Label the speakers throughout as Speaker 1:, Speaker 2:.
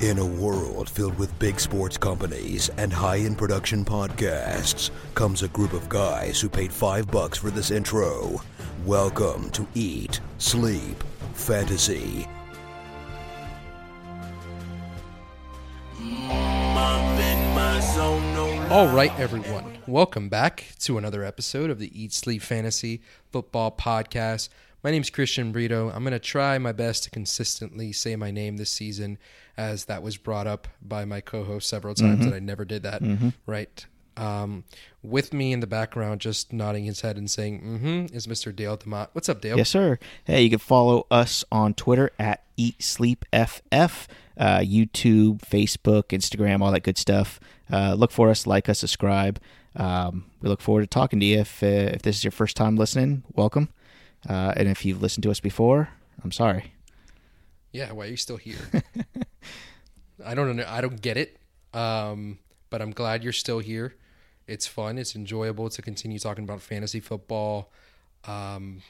Speaker 1: In a world filled with big sports companies and high-end production podcasts comes a group of guys who paid five bucks for this intro. Welcome to Eat, Sleep, Fantasy.
Speaker 2: All right, everyone. Welcome back to another episode of the Eat Sleep Fantasy Football Podcast. My name is Christian Brito. I'm going to try my best to consistently say my name this season, as that was brought up by my co host several times, mm-hmm. and I never did that. Mm-hmm. Right. Um, with me in the background, just nodding his head and saying, mm hmm, is Mr. Dale DeMott. What's up, Dale?
Speaker 3: Yes, sir. Hey, you can follow us on Twitter at Eat Sleep FF, uh, YouTube, Facebook, Instagram, all that good stuff. Uh, look for us, like us, subscribe. Um, we look forward to talking to you. If uh, if this is your first time listening, welcome. Uh, and if you've listened to us before, I'm sorry.
Speaker 2: Yeah, why are you still here? I don't know. I don't get it. Um, but I'm glad you're still here. It's fun. It's enjoyable to continue talking about fantasy football. Um,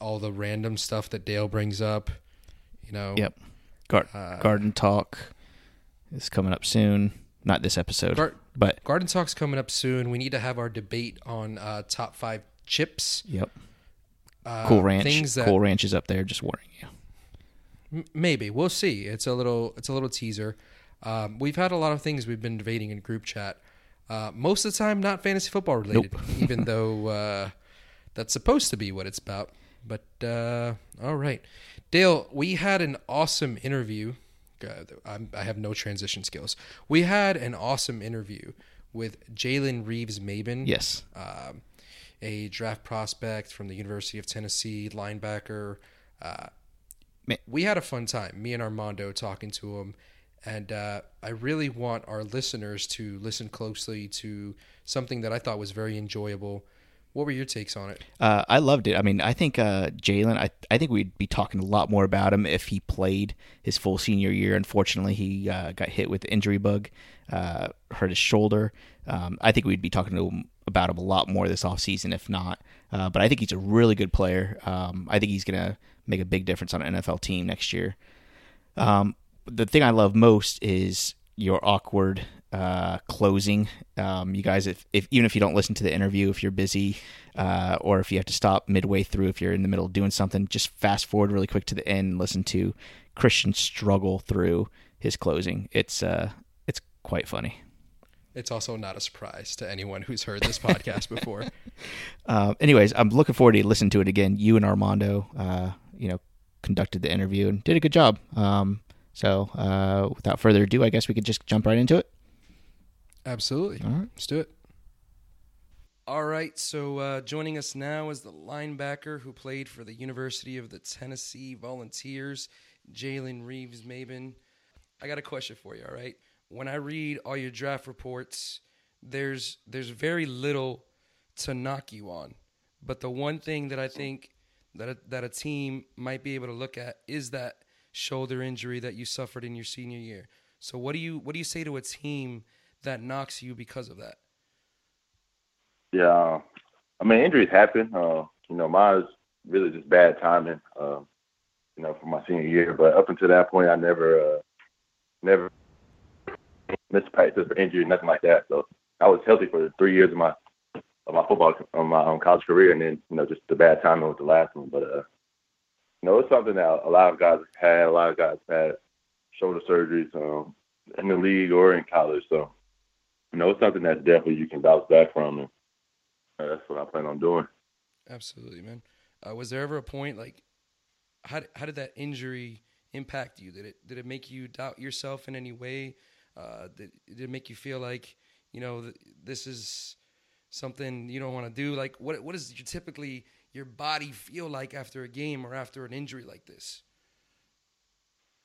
Speaker 2: all the random stuff that Dale brings up. You know.
Speaker 3: Yep. Gar-
Speaker 2: Uh,
Speaker 3: Garden Talk is coming up soon. Not this episode,
Speaker 2: Gar-
Speaker 3: but
Speaker 2: Garden Talk's coming up soon. We need to have our debate on uh, top five chips.
Speaker 3: yep.
Speaker 2: Uh,
Speaker 3: Cool Ranch.
Speaker 2: That
Speaker 3: cool Ranch is up there. Just warning you.
Speaker 2: M- Maybe we'll see. It's a little. It's a little teaser. Um, we've had a lot of things we've been debating in group chat. Uh, most of the time, not fantasy football related, even though uh, that's supposed to be what it's about. But uh, all right, Dale, we had an awesome interview. God, I'm, I have no transition skills. We had an awesome interview with Jalen Reeves Maybin
Speaker 3: Yes.
Speaker 2: um, a draft prospect from the University of Tennessee, linebacker. Uh, we had a fun time, me and Armando talking to him. And uh, I really want our listeners to listen closely to something that I thought was very enjoyable. What were your takes on it?
Speaker 3: Uh, I loved it. I mean, I think uh, Jalen. I I think we'd be talking a lot more about him if he played his full senior year. Unfortunately, he uh, got hit with injury bug, uh, hurt his shoulder. Um, I think we'd be talking him about him a lot more this offseason if not. Uh, but I think he's a really good player. Um, I think he's going to make a big difference on an NFL team next year. Um, the thing I love most is your awkward uh, closing. Um, you guys, if, if even if you don't listen to the interview, if you're busy uh, or if you have to stop midway through, if you're in the middle of doing something, just fast forward really quick to the end and listen to Christian struggle through his closing. It's uh, it's quite funny.
Speaker 2: It's also not a surprise to anyone who's heard this podcast before.
Speaker 3: Uh, anyways, I'm looking forward to listening to it again. You and Armando, uh, you know, conducted the interview and did a good job. Um, so uh, without further ado, I guess we could just jump right into it.
Speaker 2: Absolutely.
Speaker 3: All right.
Speaker 2: Let's do it. All right. So uh, joining us now is the linebacker who played for the University of the Tennessee Volunteers, Jalen Reeves Maybin. I got a question for you. All right. When I read all your draft reports, there's there's very little to knock you on, but the one thing that I think that a, that a team might be able to look at is that shoulder injury that you suffered in your senior year. So what do you what do you say to a team that knocks you because of that?
Speaker 4: Yeah, I mean injuries happen. Uh, you know, mine was really just bad timing. Uh, you know, for my senior year, but up until that point, I never, uh, never missed practice or injury, nothing like that. So I was healthy for three years of my of my football of my um, college career, and then you know just the bad timing with the last one. But uh, know, it's something that a lot of guys had. A lot of guys had shoulder surgeries um, in the league or in college. So you know, it's something that definitely you can bounce back from. And, uh, that's what I plan on doing.
Speaker 2: Absolutely, man. Uh, was there ever a point like how how did that injury impact you? Did it did it make you doubt yourself in any way? Uh, did, did it make you feel like you know th- this is something you don't want to do? Like what what does your, typically your body feel like after a game or after an injury like this?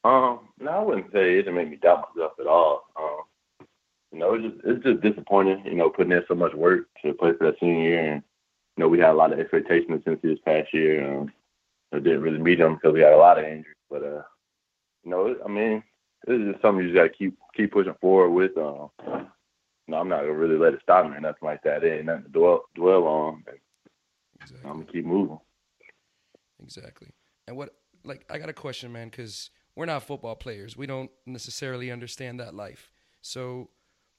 Speaker 4: Um, no, I wouldn't say it didn't make me doubt myself at all. Um, you know, it's just it's just disappointing. You know, putting in so much work to play for that senior year, and you know, we had a lot of expectations since this past year. Um, it didn't really meet them because we had a lot of injuries. But uh, you know, I mean, this is just something you just got to keep keep pushing forward with. Um, you know, I'm not gonna really let it stop me or nothing like that. It ain't nothing to dwell dwell on.
Speaker 2: Exactly.
Speaker 4: I'm gonna keep moving.
Speaker 2: Exactly. And what like I got a question, man, because we're not football players. We don't necessarily understand that life. So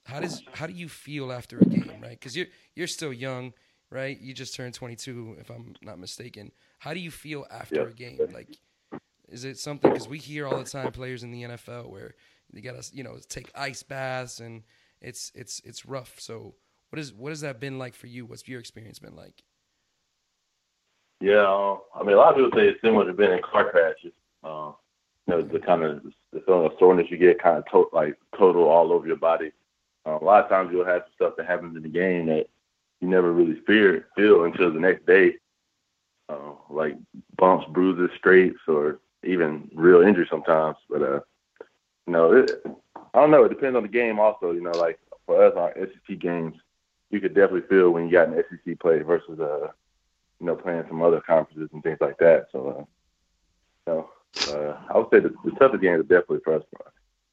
Speaker 2: how does how do you feel after a game, right? Because you're you're still young, right? You just turned 22, if I'm not mistaken. How do you feel after
Speaker 4: Yep.
Speaker 2: a game? Like, is it something? Because we hear all the time players in the NFL where they gotta you know take ice baths and it's it's it's rough. So what is what has that been like for you? What's your experience been like?
Speaker 4: Yeah, um, I mean, a lot of people say it's similar to being in car crashes. Uh, you know, the kind of the feeling of soreness you get, kind of to- like total all over your body. Uh, a lot of times you'll have stuff that happens in the game that you never really fear feel until the next day, uh, like bumps, bruises, scrapes, or even real injury sometimes. But uh, you know, it, I don't know. It depends on the game. Also, you know, like for us, our SEC games, you could definitely feel when you got an SEC play versus uh you know, playing some other conferences and things like that. So, uh, you know, uh, I would say the, the toughest games are definitely for us,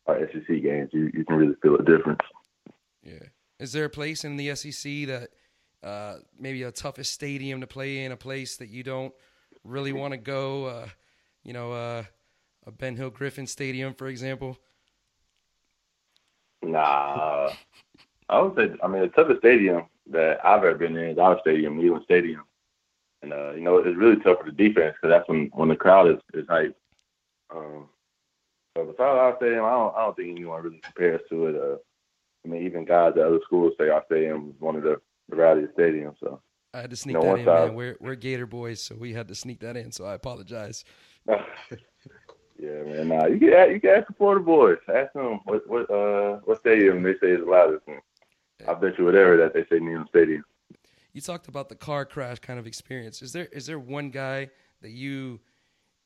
Speaker 4: our SEC games. You you can really feel a difference.
Speaker 2: Yeah. Is there a place in the SEC that uh, maybe a toughest stadium to play in, a place that you don't really want to go? Uh, you know, uh, a Ben Hill Griffin Stadium, for example.
Speaker 4: Nah, I would say, I mean, the toughest stadium that I've ever been in is our stadium, Neyland Stadium. And, uh, you know, it's really tough for the defense because that's when, when the crowd is, is hype. Um, but besides our stadium, I don't, I don't think anyone really compares to it. Uh, I mean, even guys at other schools say our stadium is one of the, the rowdiest stadiums. So,
Speaker 2: I had to sneak
Speaker 4: No,
Speaker 2: that in,
Speaker 4: side.
Speaker 2: man. We're we're Gator boys, so we had to sneak that in. So I apologize.
Speaker 4: yeah, man. Nah, you can ask, you can ask the Florida boys. Ask them what what uh what stadium they say is the loudest. And I bet you whatever that they say Neyland Stadium.
Speaker 2: You talked about the car crash kind of experience. Is there is there one guy that you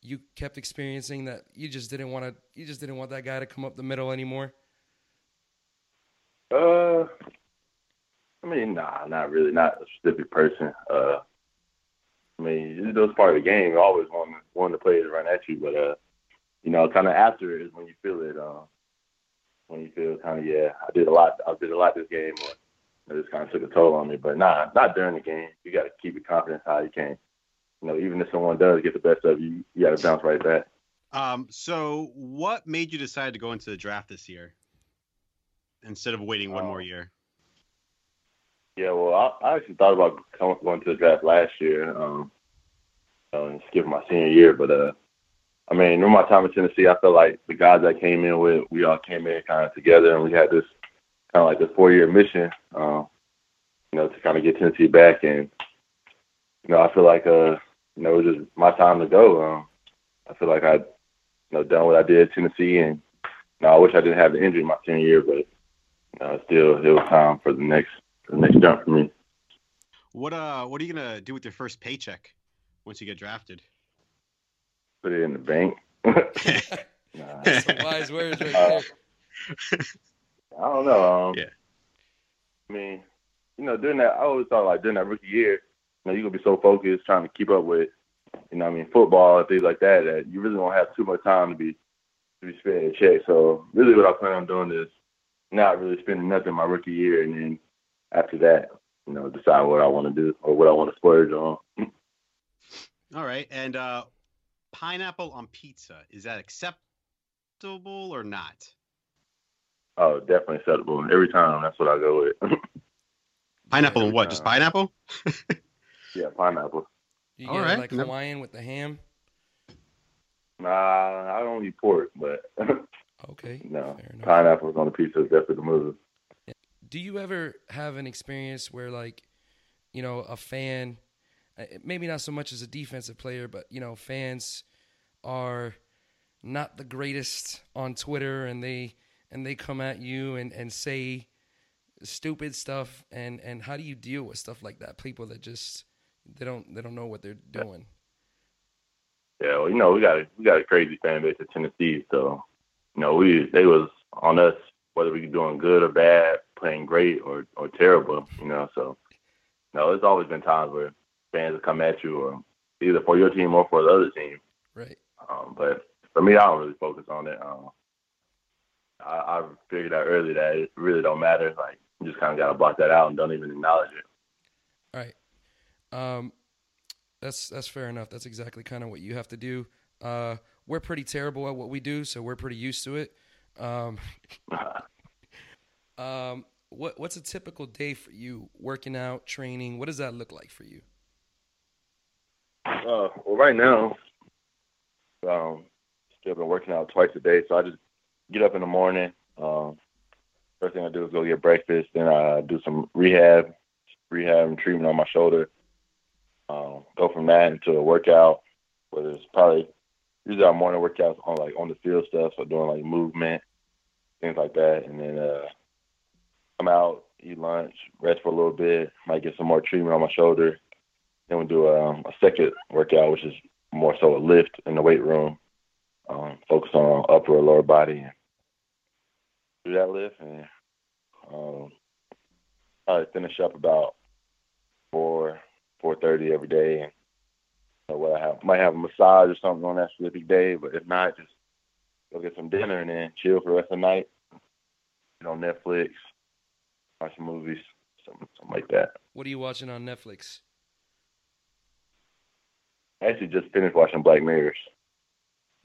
Speaker 2: you kept experiencing that you just didn't want to you just didn't want that guy to come up the middle anymore?
Speaker 4: Uh, I mean, nah, not really, not a specific person. Uh, I mean, it was part of the game. Always want want the players to run at you, but uh, you know, kind of after it is when you feel it. Uh, when you feel kind of yeah, I did a lot. I did a lot this game, or it just kind of took a toll on me. But nah, not during the game. You got to keep your confidence high you can. You know, even if someone does get the best of you, you got to bounce right back.
Speaker 5: Um, so what made you decide to go into the draft this year instead of waiting one
Speaker 4: Uh,
Speaker 5: more year?
Speaker 4: Yeah, well, I, I actually thought about coming, going to the draft last year, um, uh, and skipping my senior year. But uh, I mean, during my time in Tennessee, I felt like the guys I came in with, we all came in kind of together, and we had this kind of like this four-year mission, um, you know, to kind of get Tennessee back. And you know, I feel like uh, you know, it was just my time to go. Um, I feel like I, you know, done what I did at Tennessee, and you know, I wish I didn't have the injury my senior year, but you know, still, it was time for the next the next jump for me.
Speaker 5: What uh what are you gonna do with your first paycheck once you get drafted?
Speaker 4: Put it in the bank. nah,
Speaker 2: That's some wise words right
Speaker 4: Uh,
Speaker 2: there.
Speaker 4: I don't know. Um,
Speaker 5: Yeah.
Speaker 4: I mean, you know, during that, I always thought like during that rookie year, you know, you're gonna be so focused trying to keep up with, you know, I mean, football and things like that, that you really don't have too much time to be to be spending a check. So really, what I plan on doing is not really spending nothing my rookie year, and then after that, you know, decide what I want to do or what I want to splurge on.
Speaker 5: All right. And uh pineapple on pizza, is that acceptable or not?
Speaker 4: Oh, definitely acceptable. Every time, that's what I go with.
Speaker 5: Pineapple
Speaker 4: every
Speaker 5: and what? Just pineapple?
Speaker 4: yeah, pineapple.
Speaker 2: You
Speaker 5: all
Speaker 2: get
Speaker 5: right.
Speaker 2: like Hawaiian with the ham.
Speaker 4: Nah, I don't eat pork, but
Speaker 2: Okay.
Speaker 4: no, pineapples on the pizza is definitely the move.
Speaker 2: Do you ever have an experience where, like, you know, a fan, uh, maybe not so much as a defensive player, but you know, fans are not the greatest on Twitter, and they and they come at you and and say stupid stuff, and and how do you deal with stuff like that? People that just they don't they don't know what they're doing.
Speaker 4: Yeah, well, you know, we got a we got a crazy fan base in Tennessee, so you know, we they was on us whether we were doing good or bad, playing great or or terrible, you know. So, you know, it's always been times where fans will come at you, or either for your team or for the other team.
Speaker 2: Right.
Speaker 4: Um, but for me, I don't really focus on it. Um, I, I figured out early that it really don't matter. Like, you just kind of got to block that out and don't even acknowledge it.
Speaker 2: All right. Um, that's that's fair enough. That's exactly kind of what you have to do. Uh, we're pretty terrible at what we do, so we're pretty used to it. Um, um, what what's a typical day for you? Working out, training. What does that look like for you?
Speaker 4: Uh, well, right now, um, still been working out twice a day. So I just get up in the morning. Um, first thing I do is go get breakfast. Then I do some rehab, rehab and treatment on my shoulder. Um, go from that into a workout, whether it's probably usually our morning workouts on like on the field stuff, so doing like movement, things like that, and then uh, come out, eat lunch, rest for a little bit, might get some more treatment on my shoulder. Then we do a, um, a second workout, which is more so a lift in the weight room, um, focus on upper or lower body, do that lift, and um, probably finish up about four four thirty every day, and you know, what I have might have a massage or something on that specific day, but if not, just go get some dinner and then chill for the rest of the night. You know, Netflix, watch some movies, something, something like that.
Speaker 2: What are you watching on Netflix?
Speaker 4: I actually just finished watching Black Mirrors.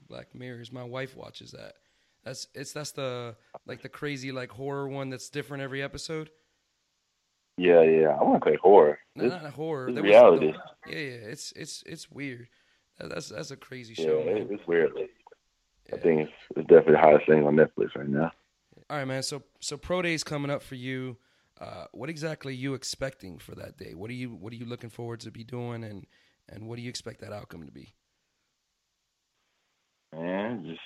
Speaker 2: Black Mirrors. My wife watches that. That's it's that's the like the crazy like horror one that's different every episode.
Speaker 4: Yeah, yeah. I want to say horror.
Speaker 2: No,
Speaker 4: It's-
Speaker 2: not a horror.
Speaker 4: it's reality.
Speaker 2: yeah, yeah. It's it's it's weird. That's that's a crazy
Speaker 4: yeah,
Speaker 2: show. man.
Speaker 4: it's weird. I
Speaker 2: Yeah.
Speaker 4: think it's, it's definitely the hottest thing on Netflix right now.
Speaker 2: All right, man. So so pro day's coming up for you. Uh, what exactly are you expecting for that day? What are you what are you looking forward to be doing, and and what do you expect that outcome to be?
Speaker 4: Man, just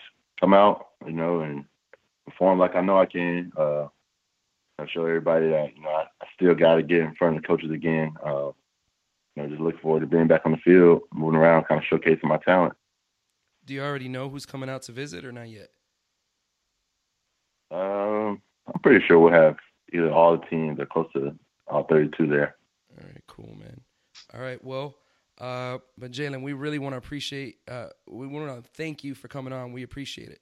Speaker 4: come out, you know, and perform like I know I can. Uh, I show everybody that you know I, I still got to get in front of the coaches again. Uh, you know, just look forward to being back on the field, moving around, kind of showcasing my talent.
Speaker 2: Do you already know who's coming out to visit or not yet?
Speaker 4: Um, I'm pretty sure we'll have either all the teams or close to all 32 there.
Speaker 2: All right, cool, man. All right, well, uh, but Jalen, we really want to appreciate. Uh, we want to thank you for coming on. We appreciate it.